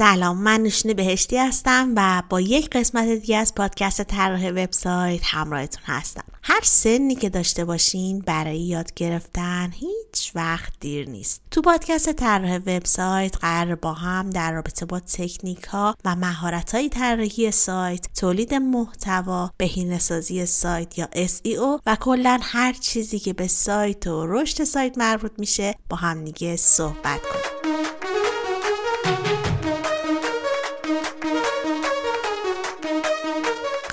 سلام من نوشین بهشتی هستم و با یک قسمت دیگه از پادکست طراح وبسایت همراهتون هستم. هر سنی که داشته باشین برای یاد گرفتن هیچ وقت دیر نیست. تو پادکست طراح وبسایت قرار با هم در رابطه با تکنیک ها و مهارت های طراحی سایت تولید محتوا بهینه‌سازی سایت یا SEO و کلا هر چیزی که به سایت و رشد سایت مربوط میشه با هم دیگه صحبت کنیم.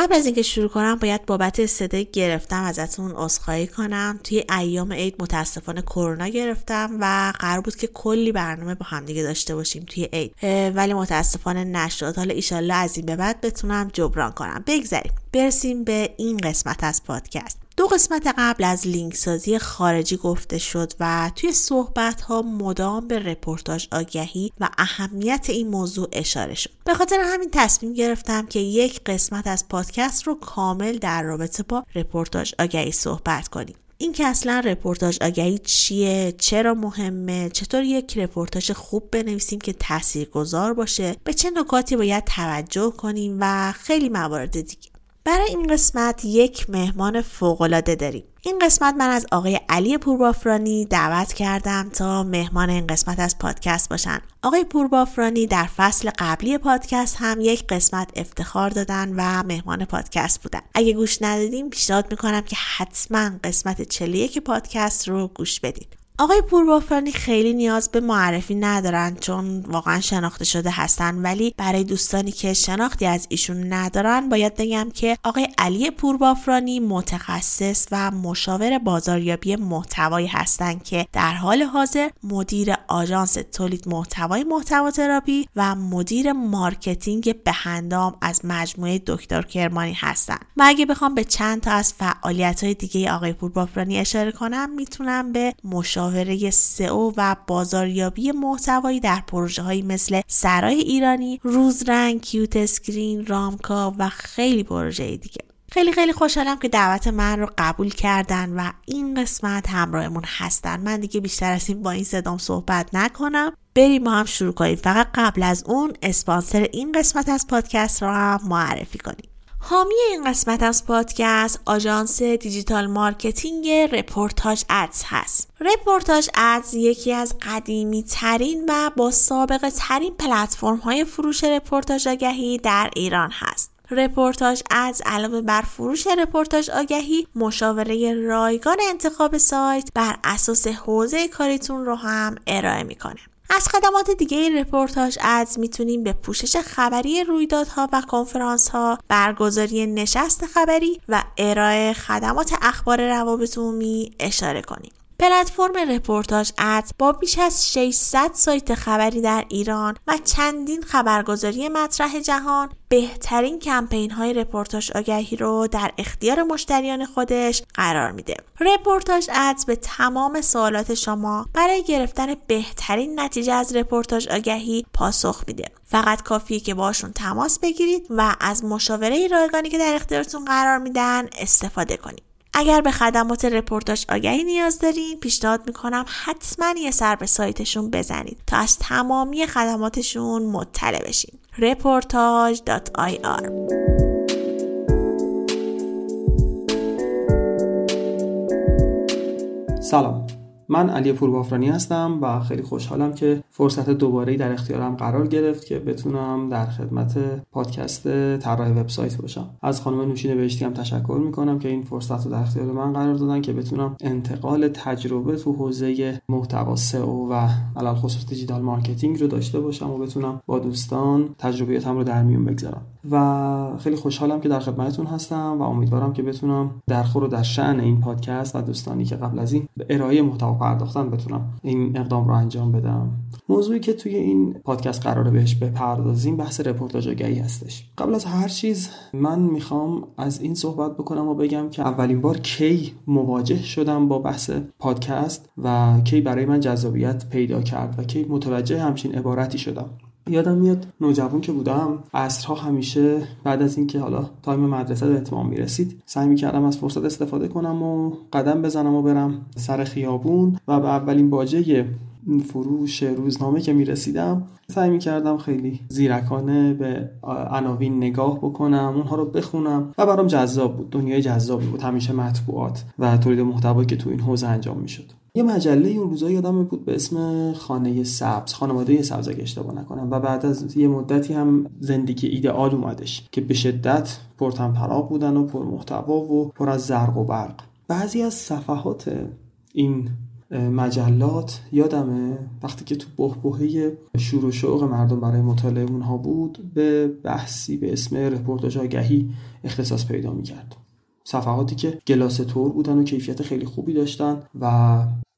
قبل از اینکه شروع کنم باید بابت صدای گرفتم ازتون عذرخواهی کنم. توی ایام عید متاسفانه کرونا گرفتم و قرار بود که کلی برنامه با همدیگه داشته باشیم توی عید. ولی متاسفانه نشد. حالا ایشالله از این به بعد بتونم جبران کنم. بگذریم. برسیم به این قسمت از پادکست. دو قسمت قبل از لینک سازی خارجی گفته شد و توی صحبت ها مدام به رپورتاج آگهی و اهمیت این موضوع اشاره شد. به خاطر همین تصمیم گرفتم که یک قسمت از پادکست رو کامل در رابطه با رپورتاج آگهی صحبت کنیم. این که اصلا رپورتاج آگهی چیه چرا مهمه چطور یک رپورتاج خوب بنویسیم که تاثیرگذار باشه به چه نکاتی باید توجه کنیم و خیلی موارد دیگه. برای این قسمت یک مهمان فوقالعاده داریم. این قسمت من از آقای علی پوربافرانی دعوت کردم تا مهمان این قسمت از پادکست باشن. آقای پوربافرانی در فصل قبلی پادکست هم یک قسمت افتخار دادن و مهمان پادکست بودن. اگه گوش ندادید پیشنهاد می‌کنم که حتما قسمت 41 پادکست رو گوش بدید آقای پوربافرانی خیلی نیاز به معرفی ندارن چون واقعا شناخته شده هستن ولی برای دوستانی که شناختی از ایشون ندارن باید بگم که آقای علی پوربافرانی متخصص و مشاور بازاریابی محتوایی هستند که در حال حاضر مدیر آژانس تولید محتوای محتوا تراپی و مدیر marketing بهندام از مجموعه دکتر کرمانی هستند و اگه بخوام به چند تا از فعالیت های دیگه آقای پوربافرانی اشاره کنم می‌تونم به مشاور مشاوره سئو و بازاریابی محتوایی در پروژه های مثل سرای ایرانی، روزرنگ، کیوت اسکرین، رامکا و خیلی پروژه دیگه. خیلی خیلی خوشحالم که دعوت من رو قبول کردن و این قسمت همراهمون هستن. من دیگه بیشتر از این با این صدام صحبت نکنم. بریم ما هم شروع کنیم. فقط قبل از اون اسپانسر این قسمت از پادکست رو هم معرفی کنیم. حامی این قسمت از پادکست آژانس digital marketing رپورتاج ادز هست. رپورتاج ادز یکی از قدیمی ترین و با سابقه ترین پلتفرم های فروش رپورتاج آگهی در ایران هست. رپورتاج ادز علاوه بر فروش رپورتاج آگهی مشاوره رایگان انتخاب سایت بر اساس حوزه کاریتون رو هم ارائه می‌کنه. از خدمات دیگه رپورتاج ادز می‌تونیم به پوشش خبری رویدادها و کنفرانس ها، برگزاری نشست خبری و ارائه خدمات اخبار روابط عمومی اشاره کنیم. پلتفرم رپورتاج ادز با بیش از 600 سایت خبری در ایران و چندین خبرگزاری مطرح جهان بهترین کمپین های رپورتاج آگهی رو در اختیار مشتریان خودش قرار میده. رپورتاج ادز به تمام سوالات شما برای گرفتن بهترین نتیجه از رپورتاج آگهی پاسخ میده. فقط کافیه که باشون تماس بگیرید و از مشاوره رایگانی که در اختیارتون قرار میدن استفاده کنید. اگر به خدمات رپورتاج آگهی نیاز دارین پیشنهاد می‌کنم حتما یه سر به سایتشون بزنید تا از تمامی خدماتشون مطلع بشین. reportage.ir سلام. من علی پوربافرانی هستم و خیلی خوشحالم که فرصت دوباره در اختیارم قرار گرفت که بتونم در خدمت پادکست طراح وبسایت باشم. از خانم نوشین بهشتی هم تشکر می‌کنم که این فرصت رو در اختیار من قرار دادن که بتونم انتقال تجربه تو حوزه محتوا سئو و علی‌الخصوص digital marketing رو داشته باشم و بتونم با دوستان تجربیاتم رو در میون بگذارم. و خیلی خوشحالم که در خدمتتون هستم و امیدوارم که بتونم در خور و در شأن این پادکست و دوستانی که قبل از این به ارائه محتوا پرداختن بتونم این اقدام رو انجام بدم. موضوعی که توی این پادکست قراره بهش بپردازیم بحث رپورتاج آگهی هستش. قبل از هر چیز من می‌خوام از این صحبت بکنم و بگم که اولین بار کی مواجه شدم با بحث پادکست و کی برای من جذابیت پیدا کرد و کی متوجه همچین عبارتی شدم. یادم میاد نوجوان که بودم عصرها همیشه بعد از اینکه حالا تایم مدرسه به اتمام می‌رسید سعی می‌کردم از فرصت استفاده کنم و قدم بزنم و برم سر خیابون و به اولین باجه فروش روزنامه که می‌رسیدم سعی می‌کردم خیلی زیرکانه به عناوین نگاه بکنم اونها رو بخونم و برام جذاب بود. دنیای جذابی بود همیشه مطبوعات و تولید محتوایی که تو این حوزه انجام می‌شد. یه مجله اون روزا یادم بود به اسم خانه سبز خانواده سبز اگه اشتباه نکنم. و بعد از یه مدتی هم زندگی ایدئال اومدش که به شدت پرتمپراغ بودن و پر محتوا و پر از زرق و برق. بعضی از صفحات این مجلات یادمه وقتی که تو بهبهه شور و شوق مردم برای مطالعه اونها بود به بحثی به اسم رپورتاج آگهی اختصاص پیدا می‌کرد. صفحاتی که گلاسه‌تر بودن و کیفیت خیلی خوبی داشتن و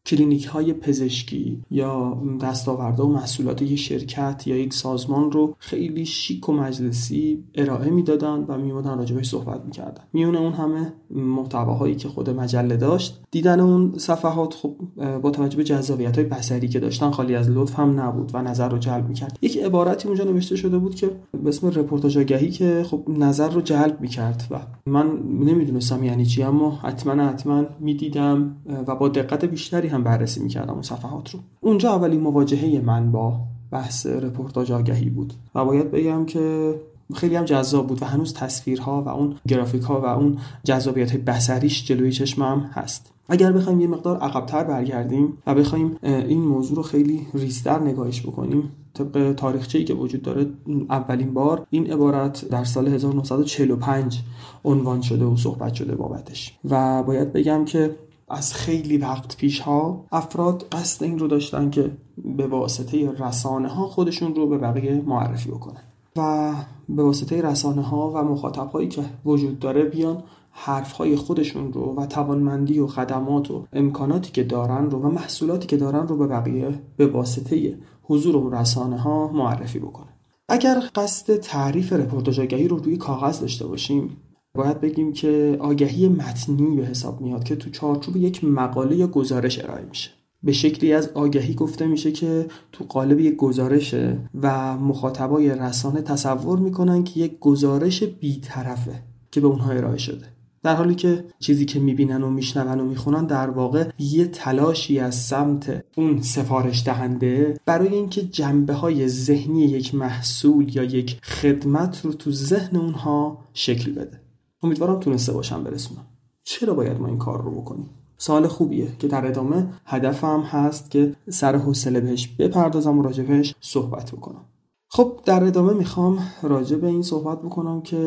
کلینیک های پزشکی یا دستاوردها و محصولات یک شرکت یا یک سازمان رو خیلی شیک و مجلسی ارائه می‌دادن و میومدن راجع‌بهش صحبت می‌کردن. میون اون همه محتواهایی که خود مجله داشت دیدن اون صفحات خب با توجه به جذابیت های بصری که داشتن خالی از لطف هم نبود و نظر رو جلب می‌کرد. یک عبارتی اونجا نوشته شده بود که به اسم رپورتاج آگهی که خب نظر رو جلب می‌کرد و من نمی‌دونستم یعنی چی اما حتما حتما می‌دیدم و با دقت بیشتری هم بررسی می‌کردم اون صفحات رو. اونجا اولین مواجهه من با بحث رپورتاج آگهی بود و باید بگم که خیلی هم جذاب بود و هنوز تصویرها و اون گرافیک ها و اون جذابیت بصریش جلوی چشمم هست. اگر بخوایم یه مقدار عقبتر برگردیم و بخوایم این موضوع رو خیلی ریزتر نگاهش بکنیم طبق تاریخچه‌ای که وجود داره اولین بار این عبارت در سال 1945 عنوان شده و صحبت شده بابتش. و باید بگم که از خیلی وقت پیش ها افراد قصد این رو داشتن که به واسطه رسانه ها خودشون رو به بقیه معرفی بکنن و به واسطه رسانه ها و مخاطب هایی که وجود داره بیان حرف های خودشون رو و توانمندی و خدمات و امکاناتی که دارن رو و محصولاتی که دارن رو به بقیه به واسطه حضور اون رسانه ها معرفی بکنن. اگر قصد تعریف رپورتاج رو روی کاغذ داشته باشیم باید بگیم که آگهی متنی به حساب میاد که تو چارچوب یک مقاله یا گزارش ارائه میشه. به شکلی از آگهی گفته میشه که تو قالب یک گزارشه و مخاطبای رسانه تصور می‌کنن که یک گزارش بیطرفه که به اونها ارائه شده. در حالی که چیزی که می‌بینن و میشنون و می‌خونن در واقع یه تلاشی از سمت اون سفارش دهنده برای اینکه جنبه های ذهنی یک محصول یا یک خدمت رو تو ذهن اونها شکل بده. امیدوارم تونسته باشم برسونم. چرا باید ما این کار رو بکنیم؟ سوال خوبیه که در ادامه هدفم هست که سر حوصله بهش بپردازم و راجبش صحبت بکنم. خب در ادامه می‌خوام راجع به این صحبت بکنم که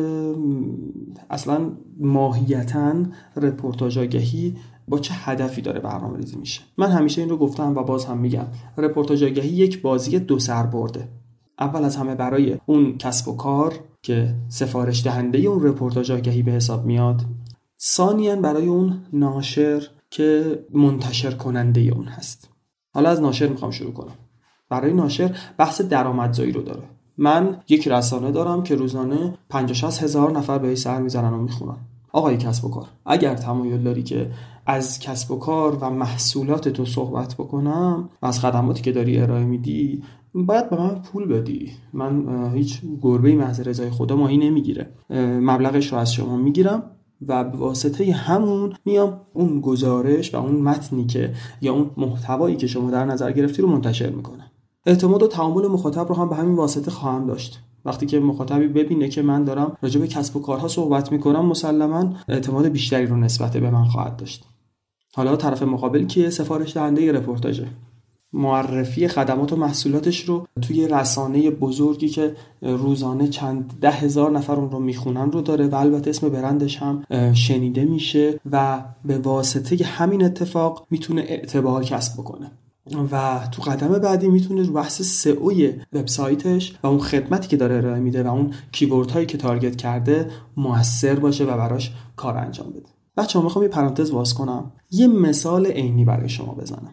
اصلا ماهیتا رپورتاج آگهی با چه هدفی داره برنامه ریزی میشه؟ من همیشه این رو گفتم و باز هم میگم. رپورتاج آگهی یک بازی دو سر برده. اول از همه برای اون کسب و کار که سفارش دهنده اون رپورتاج آگهی به حساب میاد ثانیا برای اون ناشر که منتشر کننده اون هست. حالا از ناشر می‌خوام شروع کنم. برای ناشر بحث درآمدزایی رو داره. من یک رسانه دارم که روزانه 50 هزار نفر به سر می‌زنن و می‌خونن. آقای کسب و کار اگر تمایل داری که از کسب و کار و محصولات تو صحبت بکنم و از خدماتی که داری ارائه میدی باید به من پول بدی. من هیچ گربه محض رضای خدا ماهی نمی‌گیره. مبلغش رو از شما می‌گیرم و به واسطه همون میام اون گزارش و اون متنی که یا اون محتوایی که شما در نظر گرفتی رو منتشر می‌کنم. اعتماد و تعامل مخاطب رو هم به همین واسطه خواهم داشت. وقتی که مخاطبی ببینه که من دارم راجع به کسب و کارها صحبت می‌کنم مسلما اعتماد بیشتری رو نسبت به من خواهد داشت. حالا طرف مقابل کیه؟ سفارش دهنده رپورتاژه. معرفی خدمات و محصولاتش رو توی رسانه بزرگی که روزانه چند ده هزار نفر اون رو می‌خونن رو داره و البته اسم برندش هم شنیده میشه و به واسطه همین اتفاق می‌تونه اعتبار کسب بکنه. و تو قدم بعدی می‌تونه رو بحث سئوی وبسایتش و اون خدمتی که داره ارائه میده و اون کیورد هایی که تارگت کرده موثر باشه و براش کار انجام بده. بچه ها می‌خوام یه پرانتز باز کنم. یه مثال عینی برای شما بزنم.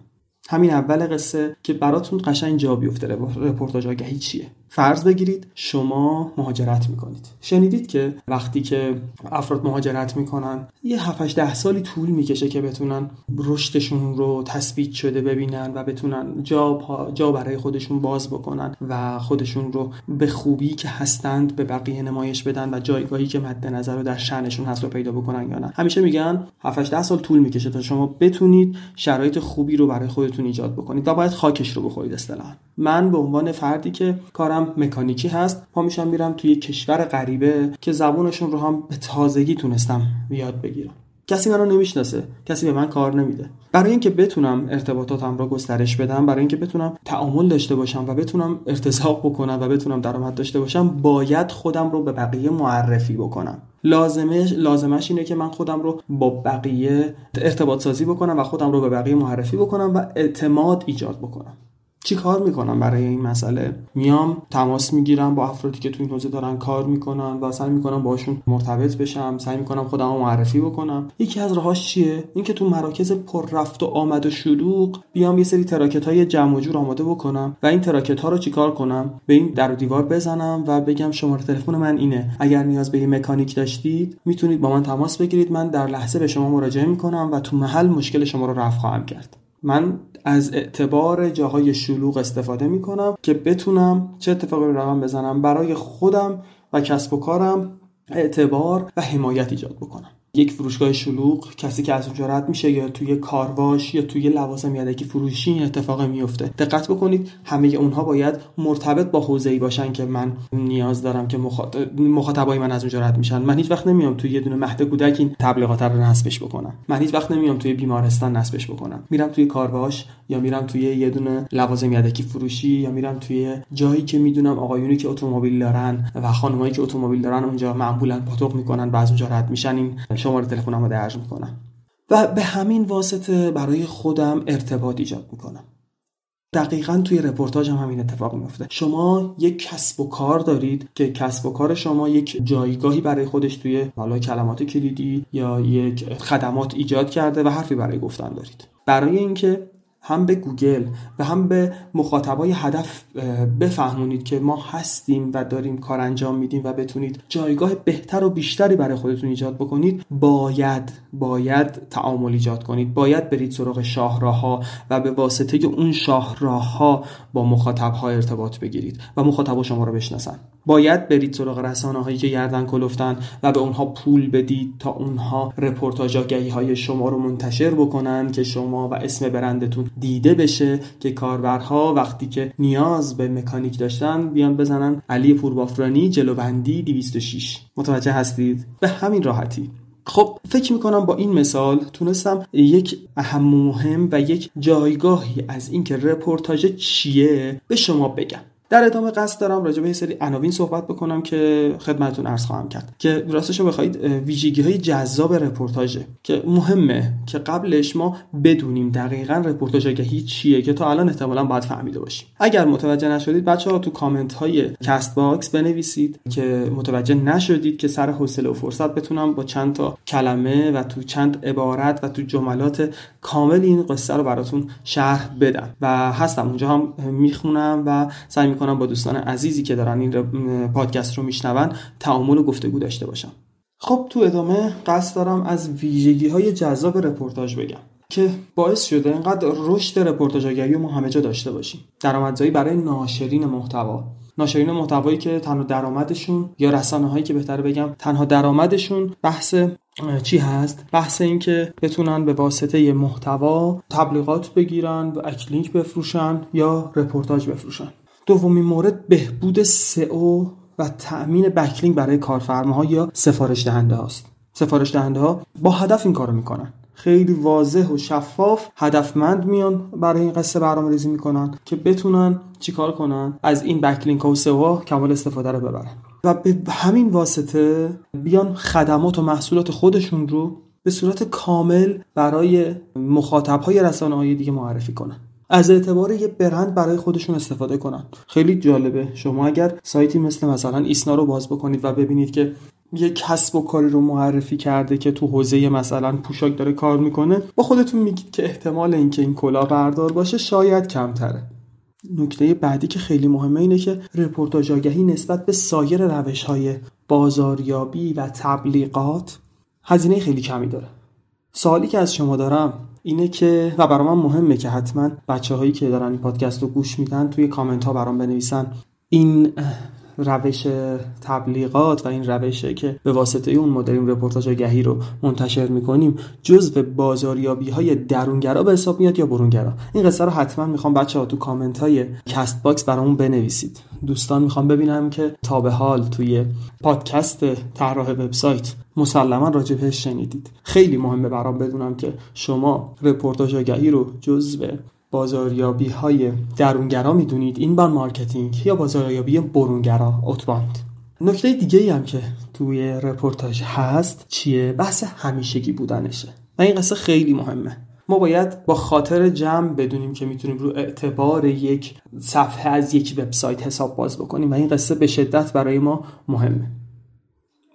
همین اول قصه که براتون قشنگ جا بیفته رپورتاج آگهی چیه فرض بگیرید شما مهاجرت می‌کنید. شنیدید که وقتی که افراد مهاجرت می‌کنن یه 7 ده سالی طول می‌کشه که بتونن رشدشون رو تثبیت شده ببینن و بتونن جا, جا برای خودشون باز بکنن و خودشون رو به خوبی که هستند به بقیه نمایش بدن و جایگاهی که مد نظر رو در شأنشون هست رو پیدا بکنن یا نه. همیشه میگن 7 ده سال طول می‌کشه تا شما بتونید شرایط خوبی رو برای خودتون ایجاد بکنید و باید خاکش رو بخورید اصطلاحا. من به عنوان فردی که کارم مکانیکی هست پا میشم میرم توی کشور غریبه که زبونشون رو هم به تازگی تونستم یاد بگیرم. کسی منو نمی‌شناسه کسی به من کار نمیده. برای اینکه بتونم ارتباطاتم رو گسترش بدم برای اینکه بتونم تعامل داشته باشم و بتونم ارتزاق بکنم و بتونم درآمد داشته باشم باید خودم رو به بقیه معرفی بکنم. لازمش لازمش اینه که من خودم رو با بقیه ارتباط سازی بکنم و خودم رو به بقیه معرفی بکنم و اعتماد ایجاد بکنم. چی کار می‌کنم برای این مسئله؟ میام تماس می‌گیرم با افرادی که تو این حوزه دارن کار می‌کنن و سعی می‌کنم باشون مرتبط بشم سعی می‌کنم خودم رو معرفی بکنم. یکی از راهاش چیه؟ اینکه تو مراکز پر رفت و آمد و شلوغ بیام یه سری تراکت های جمع و جور آماده بکنم و این تراکت ها رو چیکار کنم؟ به این در و دیوار بزنم و بگم شماره تلفن من اینه. اگر نیاز به مکانیک داشتید می‌تونید با من تماس بگیرید. من در لحظه به شما مراجعه می‌کنم و تو محل مشکل شما رو رفع خواهم کرد. من از اعتبار جاهای شلوغ استفاده می کنم که بتونم چه اتفاقی رقم بزنم برای خودم و کسب و کارم اعتبار و حمایت ایجاد بکنم. یک فروشگاه شلوغ کسی که از اونجا رد میشه یا توی کارواش یا توی لوازم یدکی فروشی این اتفاق میفته. دقت بکنید همه اونها باید مرتبط با حوزه‌ای باشن که من نیاز دارم که مخاطبای من از اونجا رد میشن. من هیچ وقت نمیام توی یه دونه مهد کودک این تبلیغات رو نصبش بکنم. من هیچ وقت نمیام توی بیمارستان نصبش بکنم. میرم توی کارواش یا میرم توی یه دونه لوازم یدکی فروشی یا میرم توی جایی که می‌دونم آقایونی که اتومبیل دارن و خانمایی که اتومبیل دارن اونجا معمولا پاتوق می‌کنن و اونجا رد میشن. این شماره تلفنم رو درج می‌کنم. و به همین واسطه برای خودم ارتباط ایجاد می‌کنم. دقیقا توی رپورتاج هم همین اتفاق میفته شما یک کسب و کار دارید که کسب و کار شما یک جایگاهی برای خودش توی حالا کلمات کلیدی یا یک خدمات ایجاد کرده و حرفی برای گفتن دارید. برای اینکه هم به گوگل و هم به مخاطبای هدف بفهمونید که ما هستیم و داریم کار انجام میدیم و بتونید جایگاه بهتر و بیشتری برای خودتون ایجاد بکنید باید باید تعامل ایجاد کنید. باید برید سراغ شاهراه ها و به واسطه اون شاهراه ها با مخاطب ها ارتباط بگیرید و مخاطب شما رو بشناسن. باید برید سراغ رسانه هایی که گردن کلفتن و به اونها پول بدید تا اونها رپورتاج آگهی های شما رو منتشر بکنن که شما و اسم برندتون دیده بشه که کاربرها وقتی که نیاز به مکانیک داشتن بیان بزنن. علی پوربافرانی جلوبندی 206 متوجه هستید؟ به همین راحتی. خب فکر می‌کنم با این مثال تونستم یک اهم مهم و یک جایگاهی از اینکه رپورتاج چیه به شما بگم. در ادامه قصد دارم راجع به یه سری عناوین صحبت بکنم که خدمتتون عرض خواهم کرد. که راستش رو بخواید ویژگی جذاب رپورتاژه که مهمه که قبلش ما بدونیم دقیقا رپورتاژ آگهی چیه که تا الان احتمالا باید فهمیده باشیم. اگر متوجه نشدید بچه ها تو کامنت های Castbox بنویسید که متوجه نشدید که سر حوصله و فرصت بتونم با چند تا کلمه و تو چند عبارت و تو جملات کامل این قصه رو براتون شرح بدم. و هستم. اونجا هم می‌خونم و سعی می‌کنم با دوستان عزیزی که دارن این پادکست رو میشنون تعامل و گفتگو داشته باشم. خب تو ادامه قصد دارم از ویژگی های جذاب رپورتاج بگم که باعث شده اینقدر رشد رپورتاج آگهی ما همه جا داشته باشیم. درآمدزایی برای ناشرین محتوا. ناشرین محتوایی که تنها درآمدشون یا رسانه هایی که بهتر بگم تنها درآمدشون بحث چی هست؟ بحث این که بتونن به واسطه محتوا تبلیغات بگیرن و backlink بفروشن یا رپورتاج بفروشن. دومین مورد بهبود سئو و تأمین backlink برای کارفرماها یا سفارش دهنده هاست. سفارش دهنده ها با هدف این کارو می‌کنن. خیلی واضح و شفاف هدفمند میان برای این قصه برنامه ریزی می‌کنن که بتونن چیکار کنن؟ از این backlink و سئو کمال استفاده رو ببرن. و به همین واسطه بیان خدمات و محصولات خودشون رو به صورت کامل برای مخاطب های رسانه های دیگه معرفی کنن. از اعتبار یه برند برای خودشون استفاده کنن. خیلی جالبه. شما اگر سایتی مثل مثلا ایسنا رو باز بکنید و ببینید که یه کسب و کاری رو معرفی کرده که تو حوزه مثلا پوشاک داره کار می‌کنه با خودتون میگید که احتمال اینکه این کلاه بردار باشه شاید کمتره. نکته بعدی که خیلی مهمه اینه که رپورتاج آگهی نسبت به سایر روش های بازاریابی و تبلیغات هزینه خیلی کمی داره. سوالی که از شما دارم اینه که و برای من مهمه که حتما بچه هایی که دارن این پادکست رو گوش میدن توی کامنت ها برام بنویسن. این روش تبلیغات و این روشه که به واسطه اون ما داریم رپورتاج آگهی رو منتشر می‌کنیم جزو بازاریابی های درونگرا به حساب میاد یا برونگرا؟ این قصه رو حتما می‌خوام بچه ها تو کامنت های Castbox برامون بنویسید. دوستان می‌خوام ببینم که تا به حال توی پادکست طراح وبسایت مسلما راجبش شنیدید. خیلی مهمه برام بدونم که شما رپورتاج آگهی رو جزو بازاریابی های درونگرا می‌دونید؟ inbound marketing یا بازاریابی برونگرا؟ outbound نکته دیگه ای هم که توی رپورتاج هست چیه؟ بحث همیشگی بودنشه. و این قصه خیلی مهمه. ما باید با خاطر جمع بدونیم که می‌تونیم رو اعتبار یک صفحه از یک وبسایت حساب باز بکنیم و این قصه به شدت برای ما مهمه.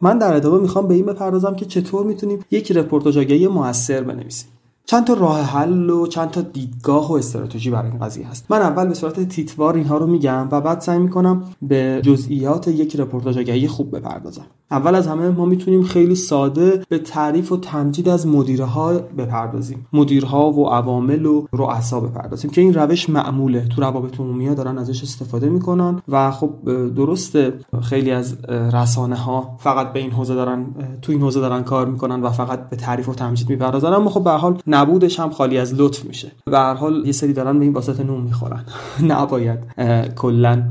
من در ادامه می‌خوام به این بپردازم که چطور می‌تونیم یک رپورتاج آگهی موثر بنویسیم. چند تا راه حل و چند تا دیدگاه و استراتژی برای این قضیه هست. من اول به صورت تیتوار اینها رو میگم و بعد سعی می‌کنم به جزئیات یک رپورتاج آگهی خوب بپردازم. اول از همه ما می‌تونیم خیلی ساده به تعریف و تمجید از مدیرها بپردازیم. مدیرها و عوامل و رؤسا بپردازیم که این روش معموله. تو روابط عمومی دارن ازش استفاده می‌کنن و خب درسته خیلی از رسانه ها فقط به این حوزه دارن تو این حوزه دارن کار می‌کنن و فقط به تعریف و تمجید می‌پردازن اما خب به حال نبودش هم خالی از لطف میشه. به هر حال یه سری دارن به این واسطه نون می‌خورن. نباید کلا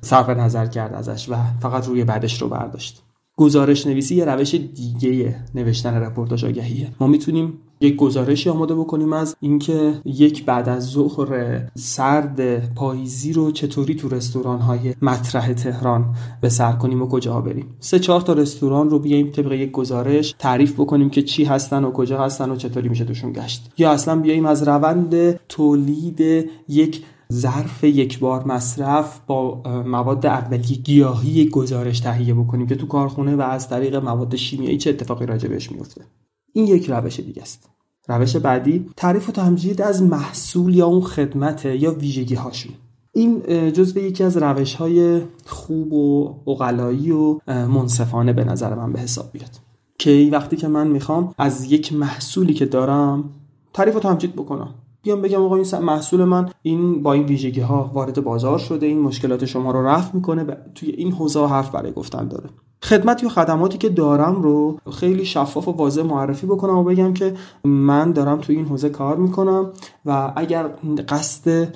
صرف نظر کرد ازش و فقط روی بعدش رو برداشت. گزارش نویسی یه روش دیگه نوشتن رپورتاج آگهیه. ما می‌تونیم یک گزارشی آماده بکنیم از اینکه یک بعد از ظهر سرد پاییزی رو چطوری تو رستوران های مطرح تهران به سر کنیم و کجا بریم. سه چهار تا رستوران رو بیایم طبق یک گزارش تعریف بکنیم که چی هستن و کجا هستن و چطوری میشه توشون گشت. یا اصلا بیایم از روند تولید یک ظرف یک بار مصرف با مواد اولیه گیاهی گزارش تهیه بکنیم که تو کارخونه و از طریق مواد شیمیایی چه اتفاقی راجع بهش میفته این یک روش دیگه است. روش بعدی تعریف و تمجید از محصول یا اون خدمت یا ویژگی هاشون. این جزو یکی از روش های خوب و اقلایی و منصفانه به نظر من به حساب بیاد. که وقتی که من می‌خوام از یک محصولی که دارم تعریف و تمجید بکنم. بیام بگم آقا این محصول من این با این ویژگی ها وارد بازار شده این مشکلات شما رو رفع می‌کنه توی این حوزه حرف برای گفتن داره. خدمت یا خدماتی که دارم رو خیلی شفاف و واضح معرفی بکنم و بگم که من دارم توی این حوزه کار می‌کنم و اگر قصد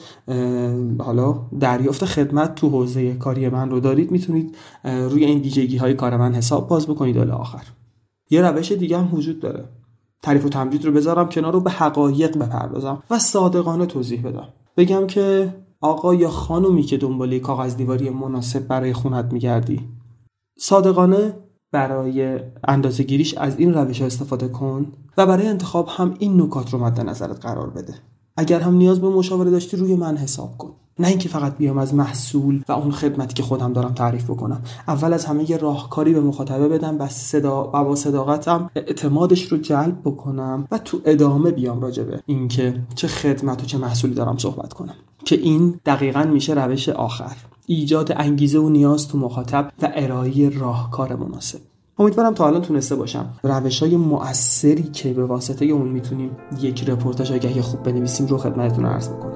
حالا دریافت خدمت تو حوزه کاری من رو دارید می‌تونید روی این ویژگی های کار من حساب باز بکنید. الی آخر. یه روش دیگه هم وجود داره. تعریف و تمجید رو بذارم کنار رو به حقایق بپردازم و صادقانه توضیح بدم. بگم که آقا یا خانومی که دنبال کاغذ دیواری مناسب برای خونت میگردی؟ صادقانه برای اندازه گیریش از این روش استفاده کن و برای انتخاب هم این نکات رو مد نظرت قرار بده. اگر هم نیاز به مشاوره داشتی روی من حساب کن. نه اینکه فقط بیام از محصول و اون خدمتی که خودم دارم تعریف بکنم. اول از همه یه راهکاری به مخاطبه بدم و صدا و با صداقتم اعتمادش رو جلب بکنم و تو ادامه بیام راجبه اینکه چه خدمت و چه محصولی دارم صحبت کنم. که این دقیقا میشه روش آخر. ایجاد انگیزه و نیاز تو مخاطب و ارائه راهکار مناسب. امیدوارم تا الان تونسته باشم. روش های مؤثری که به واسطه اون می‌تونیم یک رپورتاج آگهی خوب بنویسیم رو خدمتتون عرض بکنم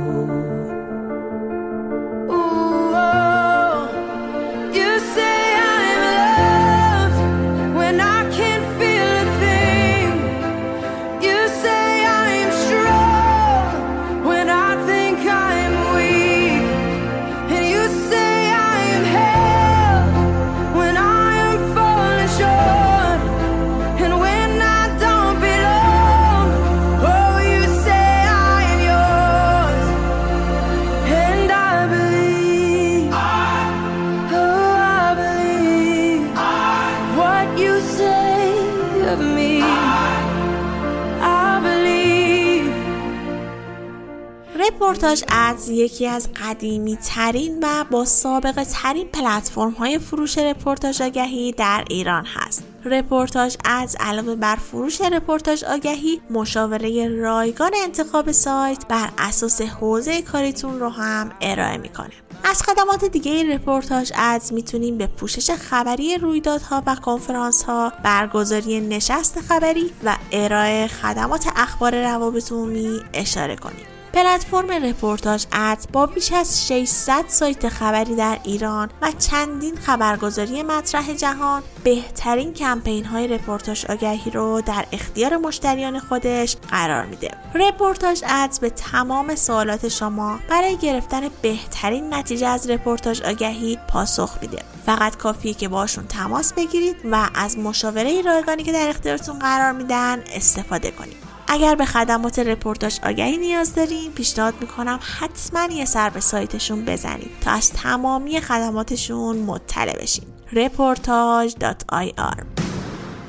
رپورتاج ادز یکی از قدیمی ترین و با سابقه ترین پلتفرم های فروش رپورتاج آگهی در ایران هست. رپورتاج ادز علاوه بر فروش رپورتاج آگهی مشاوره رایگان انتخاب سایت بر اساس حوزه کاریتون رو هم ارائه می‌کنه. از خدمات دیگه رپورتاج ادز می‌تونیم به پوشش خبری رویدادها و کنفرانس ها، برگزاری نشست خبری و ارائه خدمات اخبار روابط عمومی اشاره کنیم. پلتفرم رپورتاج ادز با بیش از 600 سایت خبری در ایران و چندین خبرگزاری مطرح جهان بهترین کمپین های رپورتاج آگهی رو در اختیار مشتریان خودش قرار میده. رپورتاج ادز به تمام سوالات شما برای گرفتن بهترین نتیجه از رپورتاج آگهی پاسخ میده. فقط کافیه که باشون تماس بگیرید و از مشاوره رایگانی که در اختیارتون قرار میدن استفاده کنید. اگر به خدمات رپورتاج آگهی نیاز دارین پیشنهاد می‌کنم حتما یه سر به سایتشون بزنید تا از تمامی خدماتشون مطلع بشین. reportage.ir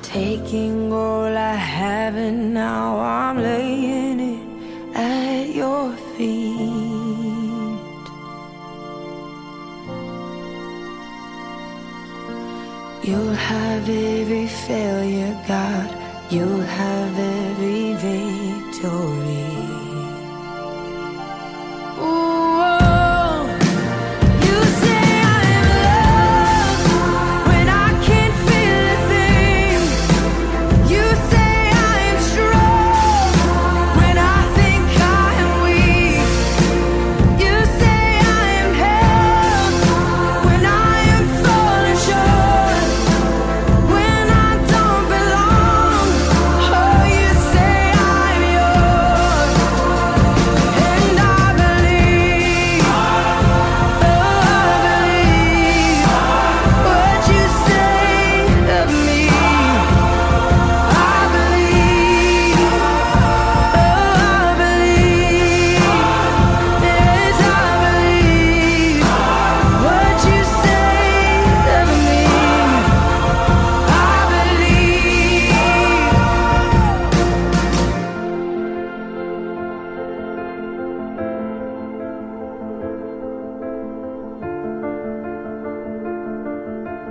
Taking all I have and now I'm laying it at your feet. You'll have every failure, God You'll have every victory.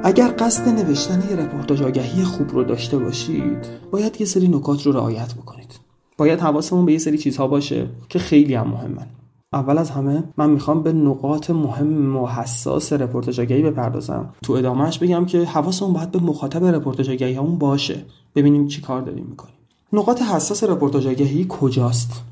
اگر قصد نوشتن یه رپورتاج آگهی خوب رو داشته باشید باید یه سری نکات رو رعایت بکنید. باید حواسمون به یه سری چیزها باشه که خیلی هم مهمن. اول از همه من می‌خوام به نقاط مهم و حساس رپورتاج آگهی بپردازم. تو ادامهش بگم که حواسمون باید به مخاطب رپورتاج آگهی باشه. ببینیم چی کار داریم می‌کنیم. نقاط حساس رپورتاج آگهی کجاست؟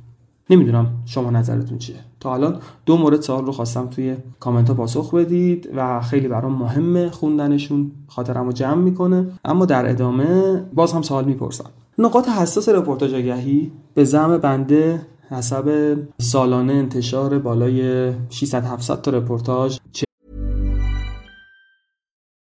نمی‌دونم شما نظرتون چیه. تا الان دو مورد سوال رو خواستم توی کامنت ها پاسخ بدید و خیلی برام مهمه خوندنشون. خاطرم رو جمع می‌کنه. اما در ادامه باز هم سوال می‌پرسم. نقاط حساس رپورتاج آگهی به زعم بنده حسب سالانه انتشار بالای 600 700 تا رپورتاج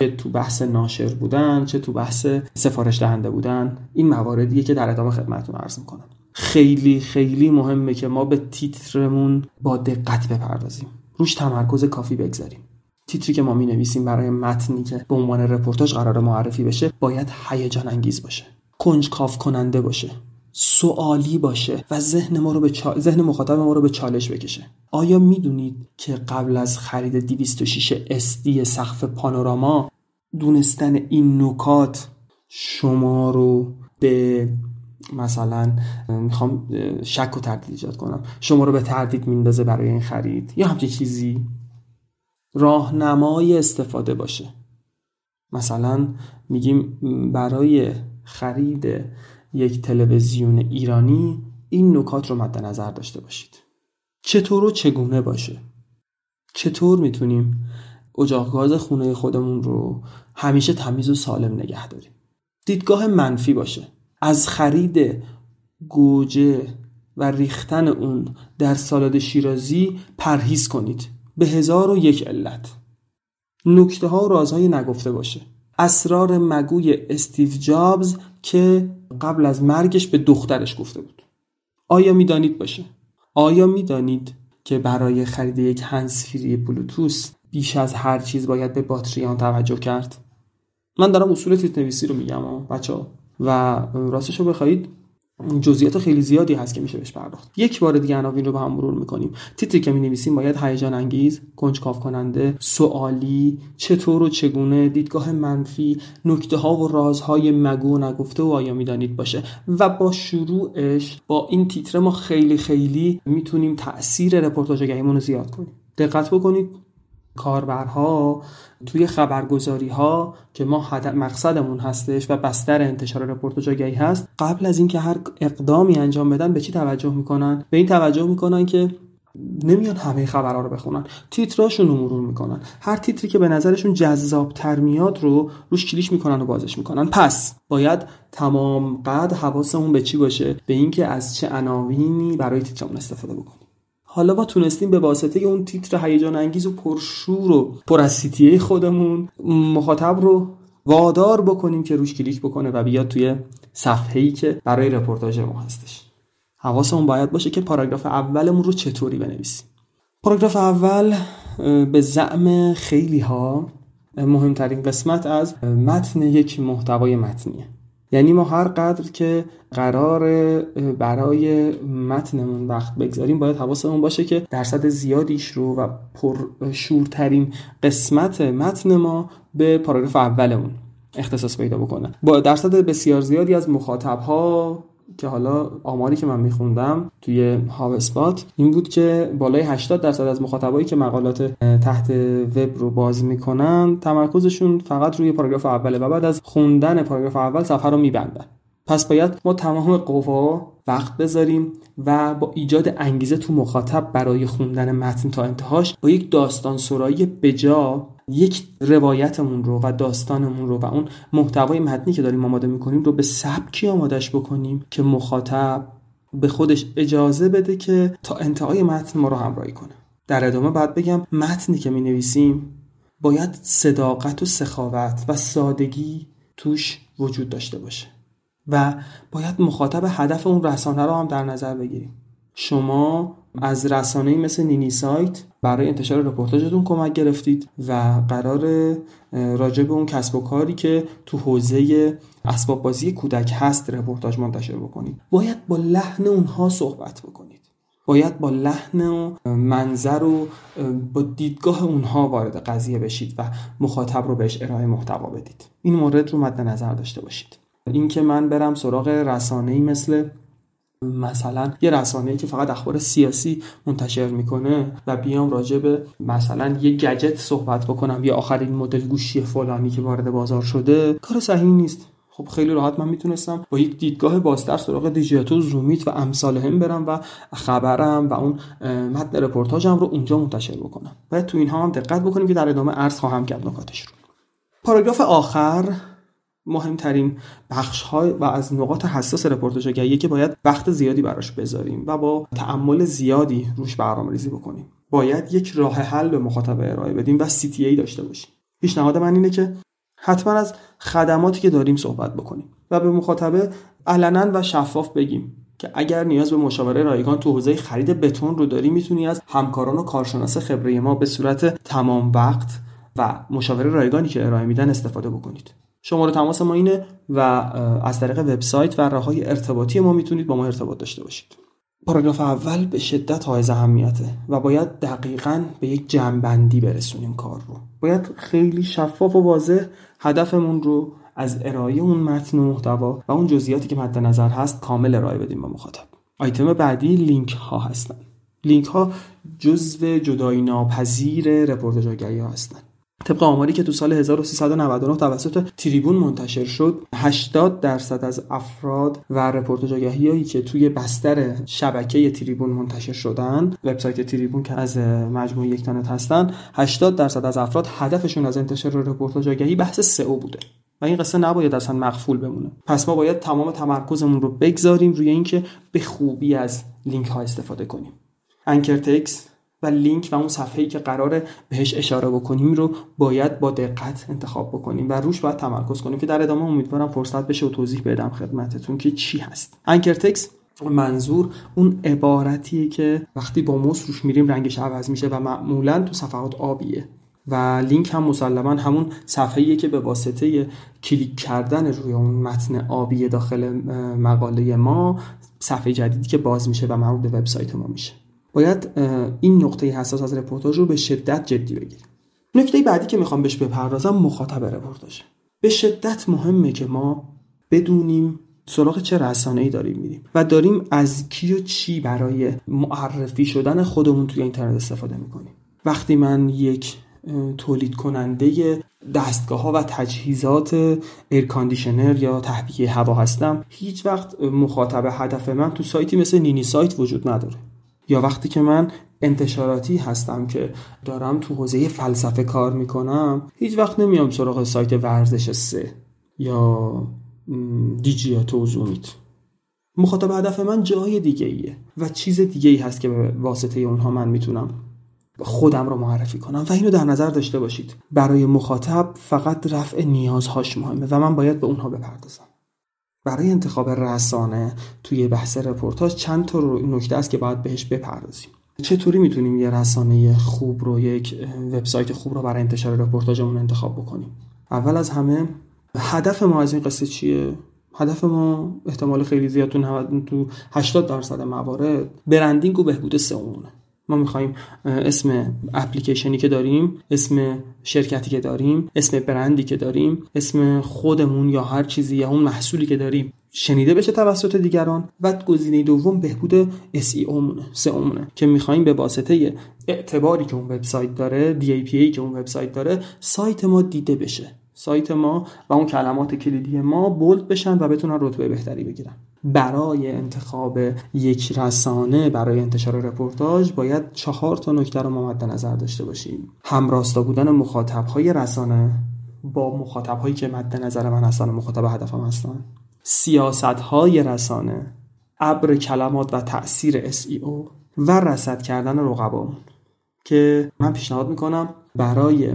چه تو بحث ناشر بودن چه تو بحث سفارش دهنده بودن این مواردیه که در ادامه خدمتتون عرض می‌کنم. خیلی خیلی مهمه که ما به تیترمون با دقت بپردازیم. روش تمرکز کافی بگذاریم. تیتری که ما می نویسیم برای متنی که به عنوان رپورتاج قرار معرفی بشه باید هیجان انگیز باشه. کنجکاو کننده باشه. سوالی باشه و ذهن ما رو به چا... ذهن مخاطب ما رو به چالش بکشه. آیا می‌دونید که قبل از خرید 206 SD سقف پانوراما دونستن این نکات شما رو به مثلا می‌خوام شک و تردید ایجاد کنم. شما رو به تردید میندازه برای این خرید یا همچین چیزی؟ راهنمای استفاده باشه. مثلا میگیم برای خرید یک تلویزیون ایرانی این نکات رو مد نظر داشته باشید. چطور و چگونه باشه؟ چطور می‌تونیم اجاق گاز خونه خودمون رو همیشه تمیز و سالم نگه داریم؟ دیدگاه منفی باشه. از خرید گوجه و ریختن اون در سالاد شیرازی پرهیز کنید. به هزار و یک علت. نکته ها و رازهای نگفته باشه. اسرار مگوی استیو جابز که قبل از مرگش به دخترش گفته بود. آیا می‌دانید باشه؟ آیا می‌دانید که برای خرید یک هنسفری بلوتوس بیش از هر چیز باید به باتری آن توجه کرد؟ من دارم اصول تیت نویسی رو میگم بچه ها و راستش رو بخواهید جزئیات خیلی زیادی هست که میشه بهش پرداخت. یک بار دیگه عناوین رو با هم مرور می‌کنیم. تیتری که می‌نویسیم باید هیجان انگیز کنجکاو کننده سوالی چطور و چگونه دیدگاه منفی نکته ها و رازهای مگو و نگفته و آیا می‌دانید باشه. و با شروعش با این تیتر ما خیلی خیلی می‌تونیم تاثیر رپورتاج رو زیاد کنیم. دقت بکنید. کاربرها توی خبرگزاری ها که ما مقصدمون هستش و بستر انتشار رپورتاج آگهی هست قبل از اینکه هر اقدامی انجام بدن به چی توجه می‌کنن؟ به این توجه می‌کنن که نمیان همه خبرها رو بخونن. تیتراشون رو مرور می‌کنن. هر تیتری که به نظرشون جذاب تر میاد رو روش کلیش می‌کنن و بازش می‌کنن. پس باید تمام قد حواسمون به چی باشه؟ به اینکه از چه عناوینی برای تیترمون استفاده بکنیم. حالا ما تونستیم به واسطه اون تیتر هیجان انگیز و پرشور و پر از خودمون مخاطب رو وادار بکنیم که روش کلیک بکنه و بیاد توی صفحه‌ای که برای رپورتاج ما هستش. حواسمون باید باشه که پاراگراف اولمون رو چطوری بنویسیم. پاراگراف اول به زعم خیلی ها مهمترین قسمت از متن یک محتوای متنیه. یعنی ما هر قدر که قرار برای متنمون وقت بگذاریم باید حواسمون باشه که درصد زیادیش رو و پرشورترین قسمت متن ما به پاراگراف اولمون اختصاص پیدا بکنه. با درصد بسیار زیادی از مخاطب ها که حالا آماری که من میخوندم توی هاو اسپات این بود که بالای 80 درصد از مخاطبایی که مقالات تحت وب رو باز می‌کنن تمرکزشون فقط روی پاراگراف اوله و بعد از خوندن پاراگراف اول صفحه رو میبندن. پس باید ما تمام قوا وقت بذاریم و با ایجاد انگیزه تو مخاطب برای خوندن متن تا انتهاش با یک داستان سرایی بجا یک روایتمون رو و داستانمون رو و اون محتوای متنی که داریم آماده می‌کنیم رو به سبکی آمادهش بکنیم که مخاطب به خودش اجازه بده که تا انتهای متن ما رو همراهی کنه. در ادامه بعد بگم متنی که می نویسیم باید صداقت و سخاوت و سادگی توش وجود داشته باشه و باید مخاطب هدف اون رسانه رو هم در نظر بگیریم. شما از رسانه مثل نینی سایت برای انتشار رپورتاجتون کمک گرفتید و قرار راجع به اون کسب و کاری که تو حوزه اسباب بازی کودک هست رپورتاج منتشر بکنید. باید با لحن اونها صحبت بکنید. باید با لحن و منظر و با دیدگاه اونها وارد قضیه بشید و مخاطب رو بهش ارائه محتوا بدید. این مورد رو مد نظر داشته باشید. اینکه من برم سراغ رسانه‌ای مثل مثلا یه رسانه که فقط اخبار سیاسی منتشر می‌کنه و بیام راجع به مثلا یه گجت صحبت بکنم یا آخرین مدل گوشی فلانی که وارد بازار شده کار صحیح نیست. خب خیلی راحت من می‌تونستم با یک دیدگاه بازتر سراغ دیجیتال زومیت و امثال هم برم و خبرم و اون متن رپورتاجم رو اونجا منتشر بکنم. باید تو اینها هم دقت بکنیم که در ادامه عرض خواهم کرد نکاتش رو. پاراگراف آخر. مهمترین بخش های و از نقاط حساس رپورتاج که باید وقت زیادی براش بذاریم و با تعمل زیادی روش برنامه ریزی بکنیم. باید یک راه حل به مخاطب ارائه بدیم و CTA داشته باشیم. پیشنهاد من اینه که حتما از خدماتی که داریم صحبت بکنیم و به مخاطبه علنا و شفاف بگیم که اگر نیاز به مشاوره رایگان تو حوزه خرید بتون رو داری می‌تونی از همکاران و کارشناس خبره ما به صورت تمام وقت و مشاوره رایگانی که ارائه میدن استفاده بکنید. شماره تماس ما اینه و از طریق وبسایت و راه های ارتباطی ما می‌تونید با ما ارتباط داشته باشید. پاراگراف اول به شدت حائز اهمیته و باید دقیقا به یک جمعبندی برسونیم کار رو. باید خیلی شفاف و واضح هدفمون رو از ارائه اون متن و محتوا و اون جزئیاتی که مد نظر هست کامل ارائه بدیم به مخاطب. آیتم بعدی لینک ها هستن. لینک ها جزو جدایی ناپذیر رپورتاج آگهی ها هستن. طبق آماری که تو سال 1399 توسط تریبون منتشر شد 80 درصد از افراد و رپورتاج هایی که توی بستر شبکه تریبون منتشر شدن وبسایت تریبون که از مجموعه یکتانت هستن 80 درصد از افراد هدفشون از انتشار رپورتاج آگهی بحث سئو بوده. و این قصه نباید اصلا مخفول بمونه. پس ما باید تمام تمرکزمون رو بگذاریم روی اینکه به خوبی از لینک ها استفاده کنیم. انکر تکس و لینک و اون صفحه‌ای که قراره بهش اشاره بکنیم رو باید با دقت انتخاب بکنیم و روش باید تمرکز کنیم که در ادامه امیدوارم فرصت بشه و توضیح بدم خدمتتون که چی هست. انکر تکس منظور اون عبارتیه که وقتی با موس روش میریم رنگش عوض میشه و معمولا تو صفحات آبیه و لینک هم مسلما همون صفحه‌ایه که به واسطه کلیک کردن روی اون متن آبی داخل مقاله ما صفحه جدیدی که باز میشه و مربوط به وبسایت ما میشه. باید این نقطه حساس از رپورتاج رو به شدت جدی بگیریم. نکته بعدی که می‌خوام بهش بپردازم مخاطب رپورتاژ به شدت مهمه که ما بدونیم سراغ چه رسانه ای داریم میریم و داریم از کی و چی برای معرفی شدن خودمون توی اینترنت استفاده می‌کنیم. وقتی من یک تولید کننده دستگاه ها و تجهیزات air conditioner یا تهویه هوا هستم هیچ وقت مخاطب هدف من تو سایتی مثل نینی سایت وجود نداره. یا وقتی که من انتشاراتی هستم که دارم تو حوزه فلسفه کار می‌کنم هیچ وقت نمیام سراغ سایت ورزش سه یا دیجیاتو و مخاطب هدف من جای دیگه ایه و چیز دیگه ای هست که به واسطه اونها من می‌تونم خودم رو معرفی کنم. و اینو در نظر داشته باشید. برای مخاطب فقط رفع نیازهاش مهمه و من باید به اونها بپردازم. برای انتخاب رسانه توی بحث رپورتاج چند تا نکته است که باید بهش بپردازیم. چطوری می‌تونیم یه رسانه خوب رو یک وبسایت خوب رو برای انتشار رپورتاجمون انتخاب بکنیم؟ اول از همه هدف ما از این قصه چیه؟ هدف ما احتمال خیلی زیاد تو, تو 80 درصد موارد برندینگ و بهبود سئومونه ما می‌خوایم اسم اپلیکیشنی که داریم اسم شرکتی که داریم اسم برندی که داریم اسم خودمون یا هر چیزی یا اون محصولی که داریم شنیده بشه توسط دیگران. و گزینه دوم بهبود SEO مونه سئو که می‌خوایم به واسطه اعتباری که اون وبسایت داره DAPA که اون وبسایت داره سایت ما دیده بشه. سایت ما و اون کلمات کلیدی ما بولد بشن و بتونن رتبه بهتری بگیرن. برای انتخاب یک رسانه برای انتشار رپورتاج باید چهار تا نکته رو مد نظر داشته باشیم. همراستا بودن مخاطب های رسانه با مخاطب هایی که مد نظر من هستن مخاطب هدفم هستن. سیاست های رسانه ابر کلمات و تاثیر SEO و رصد کردن رقبامون. که من پیشنهاد می‌کنم برای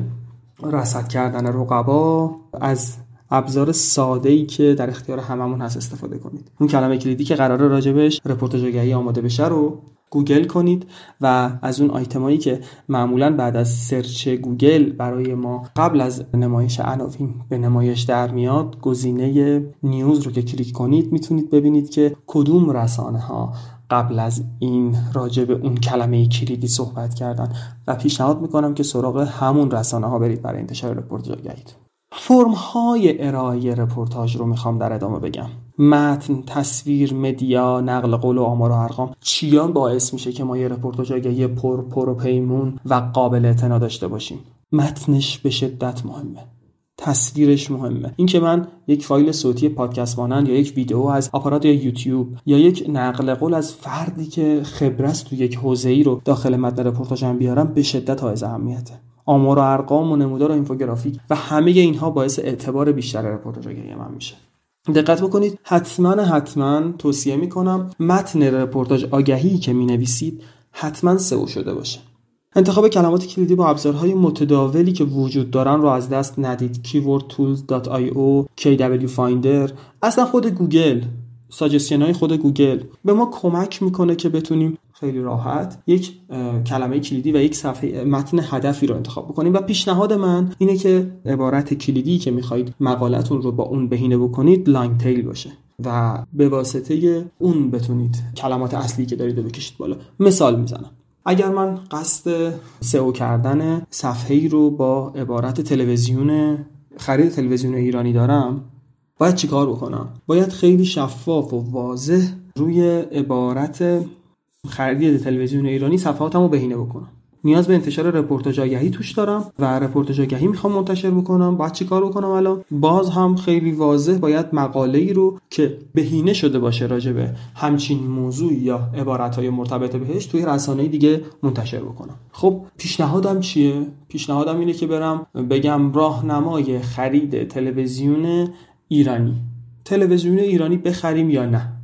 رصد کردن رقبا از ابزار ساده ای که در اختیار هممون هست استفاده کنید. اون کلمه کلیدی که قراره راجبش رپورتاج آگهی آماده بشه رو گوگل کنید و از اون آیتمایی که معمولا بعد از search گوگل برای ما قبل از نمایش عناوین به نمایش در میاد گزینه news رو که کلیک کنید می‌تونید ببینید که کدوم رسانه ها قبل از این راجع به اون کلمه کلیدی صحبت کردن. و پیشنهاد می‌کنم که سراغ همون رسانه ها برید برای انتشار رپورتاژ آگهی. فرم های ارائه رپورتاج رو می‌خوام در ادامه بگم. متن، تصویر، media، نقل قول و آمار و ارقام چیان باعث میشه که ما یه رپورتاج آگهی پر پر و پیمون و قابل اعتنا داشته باشیم. متنش به شدت مهمه. تصویرش مهمه. اینکه من یک فایل صوتی پادکست مانند یا یک ویدیو از آپارات یا یوتیوب یا یک نقل قول از فردی که خبرست تو یک حوزه ای رو داخل متن رپورتاژم بیارم به شدت حائز اهمیته. آمار و ارقام و نمودار و اینفوگرافیک و همه اینها باعث اعتبار بیشتر رپورتاژ من میشه. دقت بکنید حتما حتما توصیه می‌کنم متن رپورتاج آگهی که می نویسید حتما سئو شده باشه. انتخاب کلمات کلیدی با ابزارهای متداولی که وجود دارن رو از دست ندید. keywordtools.io KW Finder اصلا خود گوگل ساجستین های خود گوگل. به ما کمک می‌کنه که بتونیم خیلی راحت یک کلمه کلیدی و یک صفحه متن هدفی رو انتخاب بکنیم. و پیشنهاد من اینه که عبارت کلیدی که می‌خواهید مقالتون رو با اون بهینه بکنید لانگ تیل باشه و به واسطه اون بتونید کلمات اصلی که دارید رو بکشید بالا. مثال می‌زنم. اگر من قصد سئو کردن صفحه ای رو با عبارت تلویزیون خرید تلویزیون ایرانی دارم باید چیکار بکنم؟ باید خیلی شفاف و واضح روی عبارت خرید تلویزیون ایرانی صفحاتمو بهینه بکنم. نیاز به انتشار رپورتاج آگهی توش دارم و رپورتاج آگهی می‌خوام منتشر بکنم. باید چی کار بکنم الان؟ باز هم خیلی واضح باید مقاله ای رو که بهینه شده باشه راجع به همچین موضوع یا عبارت های مرتبط بهش توی رسانه دیگه منتشر بکنم. خب پیشنهادم چیه؟ پیشنهادم اینه که برم بگم راهنمای خرید تلویزیون ایرانی. تلویزیون ایرانی بخریم یا نه؟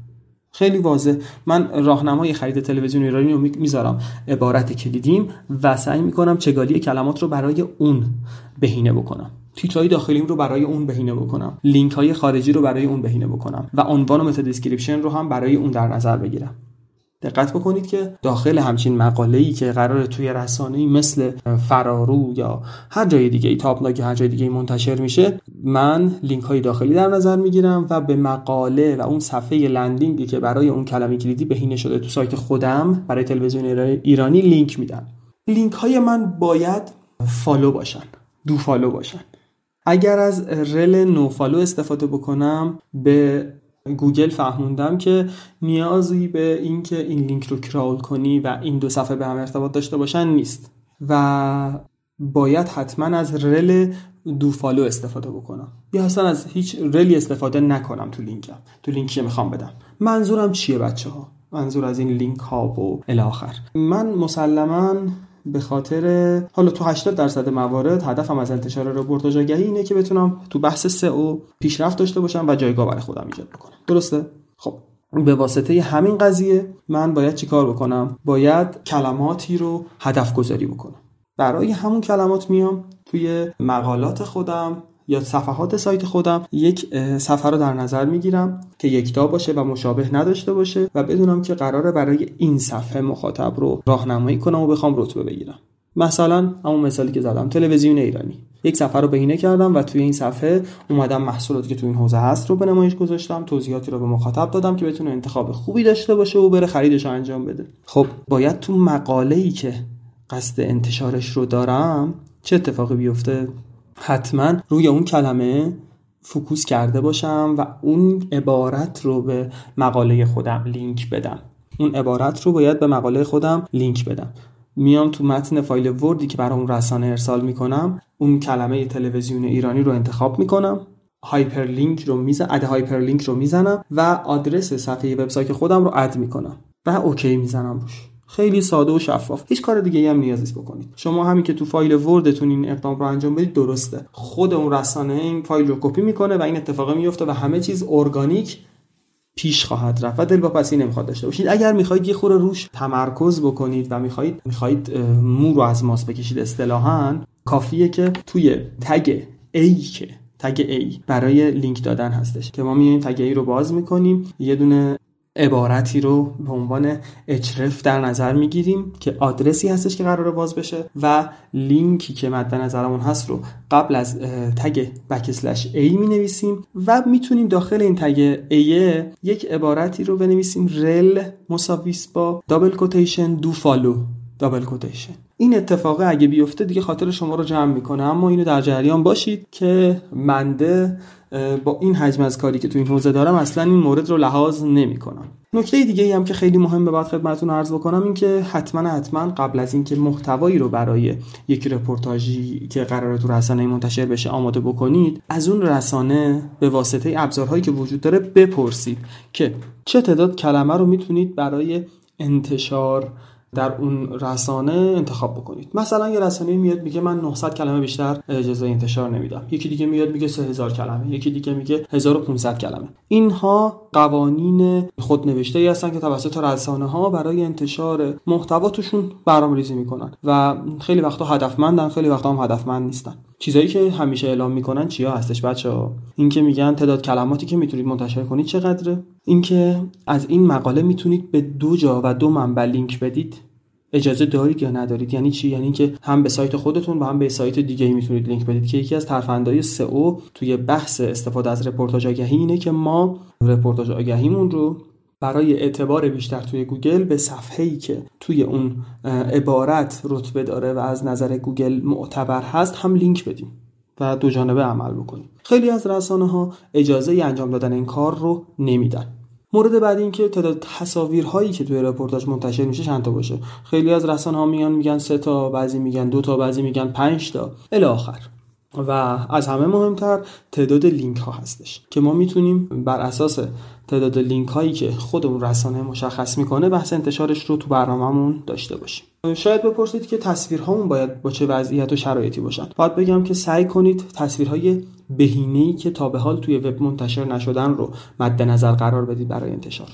خیلی واضح. من راهنمای خرید تلویزیون ایرانی رو می‌ذارم. عبارت کلیدیم و سعی می‌کنم چگالی کلمات رو برای اون بهینه بکنم. تیترهای داخلیم رو برای اون بهینه بکنم. لینک های خارجی رو برای اون بهینه بکنم. و عنوان و meta description رو هم برای اون در نظر بگیرم. دقت بکنید که داخل همچین مقاله ای که قرار توی رسانه مثل فرارو یا هر جای دیگه ای تاپلاگ هر جای دیگه ای منتشر میشه من لینک های داخلی در نظر می‌گیرم و به مقاله و اون صفحه landing ی که برای اون کلمه کلیدی بهینه شده تو سایت خودم برای تلویزیون ایرانی لینک میدم. لینک های من باید follow باشن do follow باشن. اگر از rel no follow استفاده بکنم به گوگل فهموندم که نیازی به اینکه این لینک رو crawl کنی و این دو صفحه به هم ارتباط داشته باشن نیست. و باید حتما از rel do follow استفاده بکنم. یا اصلا از هیچ rel ی استفاده نکنم تو لینکم تو لینکی می‌خوام بدم. منظورم چیه بچه ها منظور از این لینک ها و الاخر من مسلما به خاطر حالا تو 80 درصد موارد هدفم از انتشار رپورتاج آگهی اینه که بتونم تو بحث سئو پیشرفت داشته باشم و جایگاه برای خودم ایجاد بکنم. درسته؟ خب به واسطه همین قضیه من باید چیکار بکنم؟ باید کلماتی رو هدف گذاری بکنم. برای همون کلمات میام توی مقالات خودم یا صفحات سایت خودم یک صفحه رو در نظر می‌گیرم که یکتا باشه و مشابه نداشته باشه و بدونم که قراره برای این صفحه مخاطب رو راهنمایی کنم و بخوام رتبه بگیرم. مثلا همون مثالی که زدم تلویزیون ایرانی. یک صفحه رو بهینه کردم و توی این صفحه اومدم محصولاتی که توی این حوزه هست رو به نمایش گذاشتم توضیحاتی رو به مخاطب دادم که بتونه انتخاب خوبی داشته باشه و بره خریدش رو انجام بده. خب باید تو مقاله ای که قصد انتشارش رو دارم چه اتفاقی بیفته؟ حتما روی اون کلمه فکوس کرده باشم و اون عبارت رو به مقاله خودم لینک بدم. اون عبارت رو باید به مقاله خودم لینک بدم. میام تو متن فایل وردی که برای اون رسانه ارسال می‌کنم اون کلمه تلویزیون ایرانی رو انتخاب می‌کنم hyperlink رو می‌زنم add hyperlink رو می‌زنم و آدرس صفحه وبسایت خودم رو add می‌کنم. و OK می‌زنم روش. خیلی ساده و شفاف. هیچ کار دیگه هم نیاز نیست بکنید. شما همین که تو فایل وردتون این اقدام رو انجام بدید درسته. خود اون رسانه این فایل رو کپی می‌کنه و این اتفاق میفته و همه چیز ارگانیک پیش خواهد رفت و دل پسی نمی‌خواد داشته باشید. اگر می‌خواهید یه خورده روش تمرکز بکنید و می‌خواهید می‌خواهید مو رو از ماس بکشید اصطلاحا کافیه که توی تگ ای که تگ A برای لینک دادن هستش که ما میایم تگ A رو باز می‌کنیم. یه دونه عبارتی رو به عنوان اچرف در نظر می‌گیریم که آدرسی هستش که قراره باز بشه و لینکی که مد نظرمون هست رو قبل از tag backslash A می نویسیم و می‌تونیم داخل این tag A یک عبارتی رو بنویسیم rel مساویس با double quotation do follow double quotation این اتفاق اگه بیفته دیگه خاطر شما رو جمع می‌کنه اما اینو در جریان باشید که بنده با این حجم از کاری که تو این حوزه دارم اصلا این مورد رو لحاظ نمی‌کنم. نکته دیگه ای هم که خیلی مهمه بعد خدمتتون عرض بکنم این که حتما حتما قبل از اینکه محتوایی رو برای یک رپورتاژی که قراره تو رسانه منتشر بشه آماده بکنید از اون رسانه به واسطه ابزارهایی که وجود داره بپرسید که چه تعداد کلمه رو می‌تونید برای انتشار در اون رسانه انتخاب بکنید. مثلا یه رسانه میاد میگه من 900 کلمه بیشتر اجازه انتشار نمیدم. یکی دیگه میاد میگه 3000 کلمه. یکی دیگه میگه 1500 کلمه. اینها قوانین خودنوشته ای هستن که توسط رسانه ها برای انتشار محتوا توشون برنامه‌ریزی می‌کنن و خیلی وقتا هدفمندن خیلی وقتا هم هدفمند نیستن. چیزایی که همیشه اعلام می‌کنن چیا هستش بچه ها اینکه میگن تعداد کلماتی که می‌تونید منتشر کنید چقدره؟ اینکه از این مقاله می‌تونید به دو جا و دو منبع لینک بدید. اجازه دارید یا ندارید؟ یعنی چی؟ یعنی که هم به سایت خودتون و هم به سایت دیگه می‌تونید لینک بدید که یکی از ترفندهای سئو توی بحث استفاده از رپورتاج آگهی اینه که ما رپورتاج آگهیمون رو برای اعتبار بیشتر توی گوگل به صفحه‌ای که توی اون عبارت رتبه داره و از نظر گوگل معتبر هست هم لینک بدیم و دو جانبه عمل بکنیم. خیلی از رسانه ها اجازه ی انجام دادن این کار رو نمیدن. مورد بعد این که تعداد تصاویرهایی که توی رپورتاج منتشر میشه چند تا باشه. خیلی از رسانه ها میان میگن سه تا بعضی میگن دو تا بعضی میگن پنج تا. الی آخر. و از همه مهمتر تعداد لینک ها هستش که ما می‌تونیم بر اساس تعداد لینک هایی که خود اون رسانه مشخص می‌کنه بحث انتشارش رو تو برنامهمون داشته باشیم. شاید بپرسید که تصویرهامون باید با چه وضعیت و شرایطی باشن. باید بگم که سعی کنید تصویرهای بهینه‌ای که تا به حال توی وب منتشر نشدن رو مد نظر قرار بدید برای انتشار.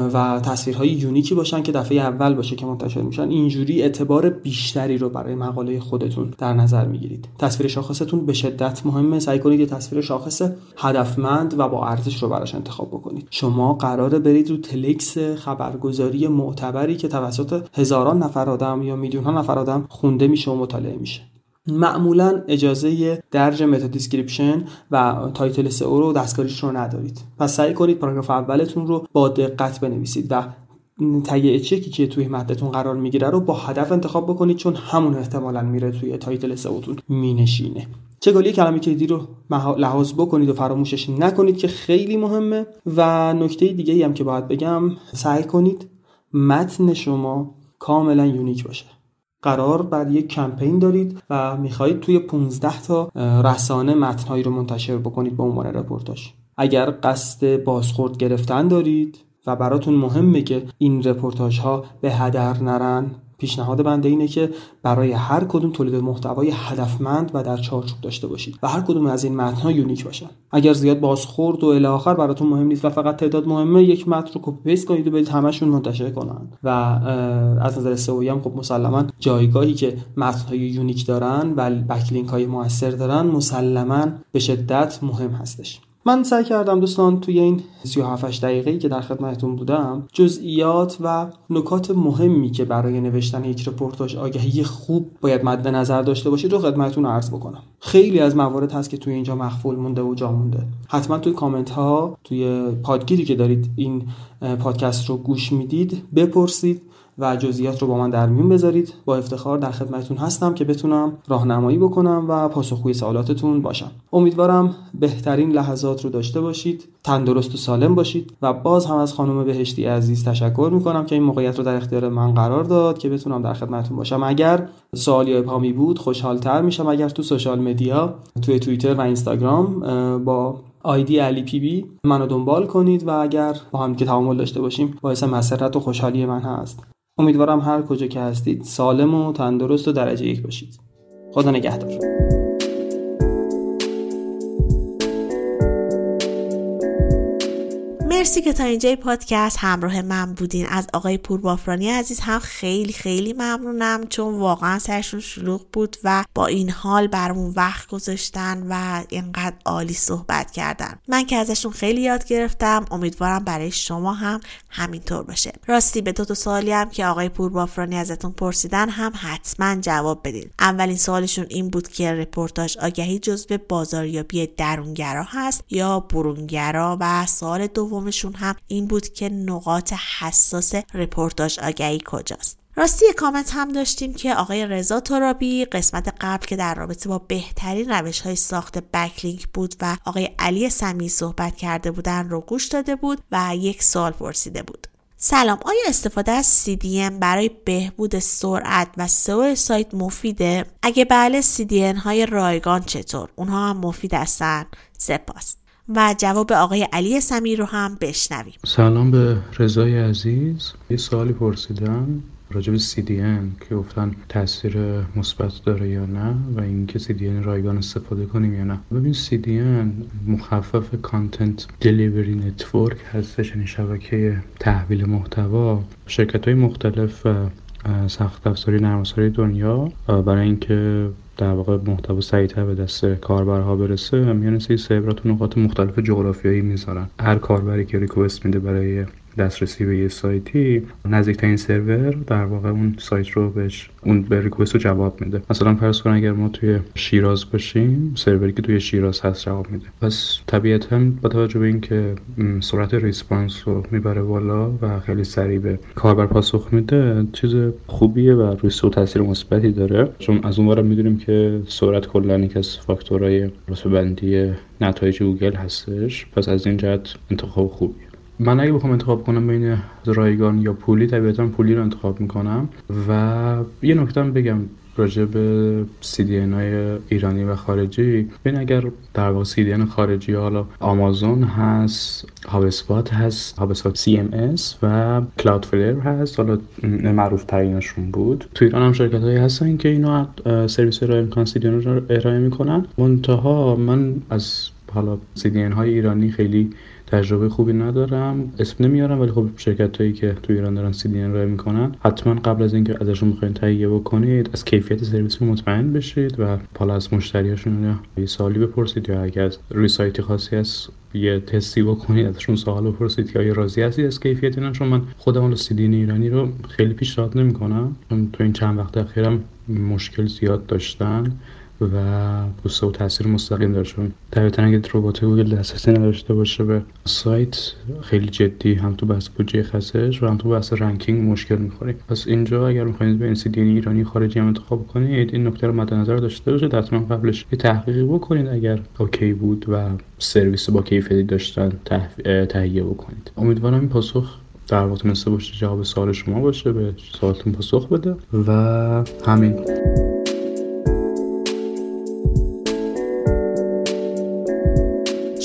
و تصویرهای یونیکی باشن که دفعه اول باشه که منتشر میشن اینجوری اعتبار بیشتری رو برای مقاله خودتون در نظر می‌گیرید. تصویر شاخصتون به شدت مهمه. سعی کنید یه تصویر شاخص هدفمند و با ارزش رو براش انتخاب بکنید. شما قراره برید رو تلکس خبرگزاری معتبری که توسط هزاران نفر آدم یا میلیون ها نفر آدم خونده میشه و مطالعه میشه. معمولا اجازه درج meta description و title سئو رو دستکاریش رو ندارید. پس سعی کنید پاراگراف اولتون رو با دقت بنویسید و تگ چکی که توی متنتون قرار می‌گیره رو با هدف انتخاب بکنید چون همون احتمالا میره توی title سئوتون مینشینه. چگالی کلمه کلیدی رو لحاظ بکنید و فراموشش نکنید که خیلی مهمه. و نکته دیگه هم که باید بگم سعی کنید متن شما کاملا unique باشه. قرار بر یک کمپین دارید و می‌خواهید توی 15 تا رسانه متنهایی رو منتشر بکنید به عنوان رپورتاج اگر قصد بازخورد گرفتن دارید و براتون مهمه که این رپورتاج ها به هدر نرن پیشنهاد بنده اینه که برای هر کدوم تولید محتوای هدفمند و در چارچوب داشته باشید و هر کدوم از این متن‌ها unique باشن. اگر زیاد بازخورد و الی آخر براتون مهم نیست و فقط تعداد مهمه یک متن رو copy paste کنید و بدید همشون منتشر کنن. و از نظر سئو هم خب مسلما جایگاهی که متن‌های unique دارن و backlink های موثر دارن مسلما به شدت مهم هستش. من سعی کردم دوستان توی این 37 دقیقه‌ای که در خدمتتون بودم جزئیات و نکات مهمی که برای نوشتن یک رپورتاج آگهی خوب باید مد نظر داشته باشید رو خدمتتون عرض بکنم. خیلی از موارد هست که توی اینجا مغفول مونده و جا مونده. حتما توی کامنت ها توی پادگیری که دارید این پادکست رو گوش می‌دید بپرسید. و جزئیات رو با من در میون بذارید. با افتخار در خدمتتون هستم که بتونم راهنمایی بکنم و پاسخگوی سوالاتتون باشم. امیدوارم بهترین لحظات رو داشته باشید تندرست و سالم باشید و باز هم از خانم بهشتی عزیز تشکر می‌کنم که این موقعیت رو در اختیار من قرار داد که بتونم در خدمتتون باشم. اگر سوالی ابهامی بود خوشحالتر میشم. اگر تو سوشال مدیا توی توییتر و اینستاگرام با آیدی علی پی بی منو دنبال کنید و اگر با هم که تعامل داشته باشیم باعث مسرت و خوشحالی من هست. امیدوارم هر کجا که هستید سالم و تندرست و درجه یک باشید. خدا نگهدار. مرسی که تا اینجای پادکست همراه من بودین. از آقای پور بافرانی عزیز هم خیلی خیلی ممنونم چون واقعا سرشون شلوغ بود و با این حال برامون وقت گذاشتن و اینقدر عالی صحبت کردن. من که ازشون خیلی یاد گرفتم. امیدوارم برای شما هم همینطور باشه. راستی به دو تا سوالی هم که آقای پور بافرانی ازتون پرسیدن هم حتما جواب بدین. اولین سوالشون این بود که رپورتاژ آگهی جزو بازاریابی درونگرا هست یا برونگرا؟ و سوال دومشون هم این بود که نقاط حساس رپورتاژ آگهی کجاست راستی کامنت هم داشتیم که آقای رضا ترابی قسمت قبل که در رابطه با بهترین روش های ساخت backlink بود و آقای علی سمی صحبت کرده بودن رو گوش داده بود و یک سوال پرسیده بود سلام آیا استفاده از CDN برای بهبود سرعت و سئو سایت مفیده؟ اگه بله CDN های رایگان چطور؟ اونها هم مفید هستن؟ سپاس و جواب آقای علی سمیر رو هم بشنویم. سلام به رضای عزیز. یه سوالی پرسیدم راجع به CDN که گفتن تاثیر مثبت داره یا نه و اینکه CDN رایگان استفاده کنیم یا نه. ببین CDN مخفف Content Delivery Network هستش یعنی شبکه تحویل محتوا. شرکت های مختلف سخت افزاری نرم دنیا برای اینکه در واقع محتوا سریعتر به دست کاربرها برسه میان سری سرورها تو نقاط مختلف جغرافیایی می‌ذارن. هر کاربری که request میده برای دسترسی به یه سایتی نزدیکترین سرور در واقع اون سایت رو بهش اون به request رو جواب میده. مثلا فرض کن اگر ما توی شیراز باشیم سروری که توی شیراز هست جواب میده. پس طبیعتا با توجه به اینکه سرعت response رو می‌بره بالا و خیلی سریع به کاربر پاسخ میده چیز خوبیه و روی سئو تاثیر مثبتی داره. چون از اون می‌دونیم که سرعت کلا یکی از فاکتورهای رتبه بندی نتایج گوگل هستش. پس از این جهت انتخاب خوبیه. من اگه بخوام انتخاب کنم بین رایگان یا پولی طبیعتا پولی رو انتخاب می‌کنم و یه نکته بگم راجع به CDN های ایرانی و خارجی. ببین اگر در واقع CDN خارجی حالا آمازون هست هاب هست هاب CMS و کلاود فلیر هست. حالا معروف ترینشون بود. تو ایران هم شرکت هایی هستن که اینا سرویس ارائه می‌کنن CDN رو ارائه می‌کنن. منتها من از حالا CDN های ایرانی خیلی تجربه خوبی ندارم. اسم نمیارم ولی خب شرکت هایی که تو ایران دارن دی ارائه می‌کنن حتما قبل از اینکه ازشون می‌خواین تهیه بکنید از کیفیت سرویس مطمئن بشید و حالا از مشتریاشون یه سوالی بپرسید یا اگر از خاصی از یه تستی بکنید ازشون سوال بپرسید که آیا راضی هستید از کیفیت اینا چون من خودم اون CDN ایرانی رو خیلی پیشنهاد نمی‌کنم چون تو این چند وقت اخیرم مشکل زیاد داشتن. و بوسته و تاثیر مستقیم داره چون طبیعتا اگه ربات گوگل دسترسی نداشته باشه به سایت خیلی جدی هم تو بحث بودجه خزش و هم تو بحث ranking مشکل می‌خوریم پس اینجا اگر می‌خواید به CDN ایرانی خارجی هم انتخاب کنید این نکته رو مد نظر داشته باشید. حتما قبلش یه تحقیقی بکنید اگر اوکی بود و سرویس با کیفیتی داشتن تهیه بکنید. امیدوارم این پاسخ در واقع مثل باشه جواب سوال شما باشه به سوالتون پاسخ بده و همین.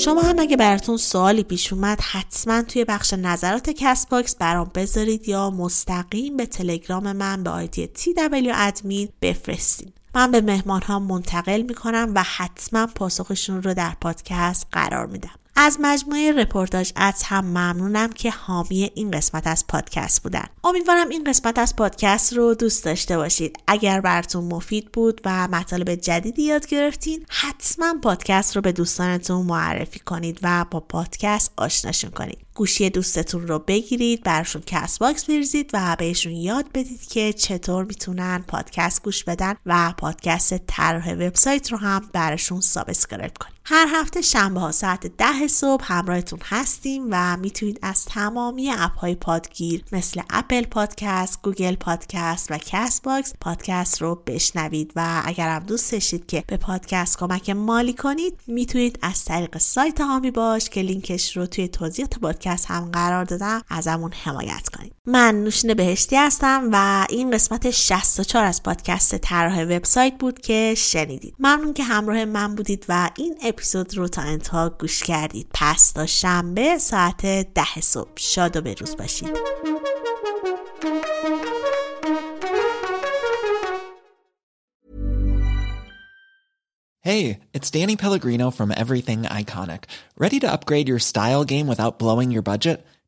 شما هم اگه براتون سوالی پیش اومد حتما توی بخش نظرات Castbox برام بذارید یا مستقیم به تلگرام من به آیدی TW admin بفرستین. من به مهمان ها منتقل می‌کنم و حتما پاسخشون رو در پادکست قرار میدم. از مجموعه رپورتاژ اد هم ممنونم که حامی این قسمت از پادکست بودن. امیدوارم این قسمت از پادکست رو دوست داشته باشید. اگر براتون مفید بود و مطالب جدیدی یاد گرفتین حتما پادکست رو به دوستانتون معرفی کنید و با پادکست آشناشون کنید. گوشی دوستتون رو بگیرید براشون Castbox بریزید و بهشون یاد بدید که چطور می‌تونن پادکست گوش بدن و پادکست طرح وبسایت رو هم براشون subscribe کنید هر هفته شنبه ها ساعت ده صبح همراهتون هستیم و می‌تونید از تمامی اپ های پادگیر مثل Apple Podcast، Google Podcast و Castbox پادکست رو بشنوید. و اگر هم دوست داشتید که به پادکست کمک مالی کنید می‌تونید از طریق سایت حامی باش که لینکش رو توی توضیحات پادکست هم قرار دادم ازمون حمایت کنید. من نوشین بهشتی هستم و این قسمت 64 از پادکست طراح وبسایت بود که شنیدید. ممنون که همراه من بودید و این اپیزود رو تا انتها گوش کردید. پس تا شنبه ساعت ده صبح. شاد و بروز باشید. Hey, it's Danny Pellegrino from Everything Iconic. Ready to upgrade your style game without blowing your budget?